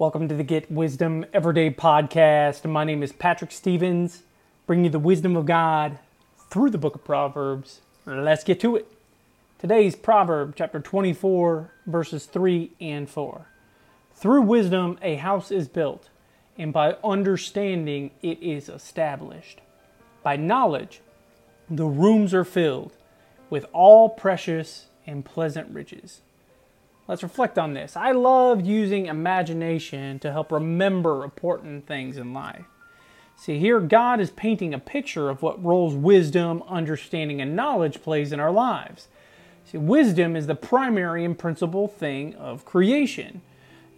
Welcome to the Get Wisdom Everyday podcast. My name is Patrick Stevens, bringing you the wisdom of God through the book of Proverbs. Let's get to it. Today's proverb, chapter 24, verses 3 and 4. Through wisdom, a house is built, and by understanding, it is established. By knowledge, the rooms are filled with all precious and pleasant riches. Let's reflect on this. I love using imagination to help remember important things in life. See, here God is painting a picture of what roles wisdom, understanding, and knowledge plays in our lives. See, wisdom is the primary and principal thing of creation.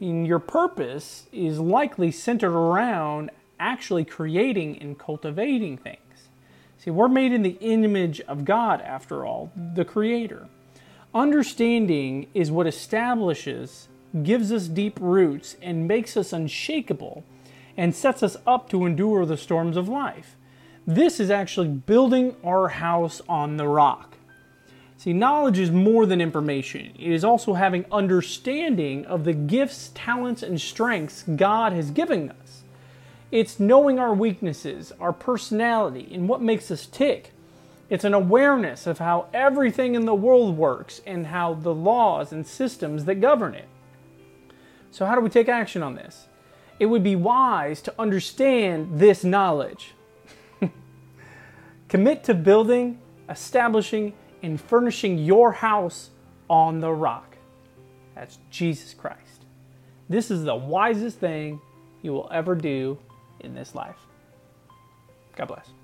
And your purpose is likely centered around actually creating and cultivating things. See, we're made in the image of God, after all, the Creator. Understanding is what establishes, gives us deep roots, and makes us unshakable, and sets us up to endure the storms of life. This is actually building our house on the rock. See, knowledge is more than information. It is also having understanding of the gifts, talents, and strengths God has given us. It's knowing our weaknesses, our personality, and what makes us tick. It's an awareness of how everything in the world works and how the laws and systems that govern it. So, how do we take action on this? It would be wise to understand this knowledge. Commit to building, establishing, and furnishing your house on the rock. That's Jesus Christ. This is the wisest thing you will ever do in this life. God bless.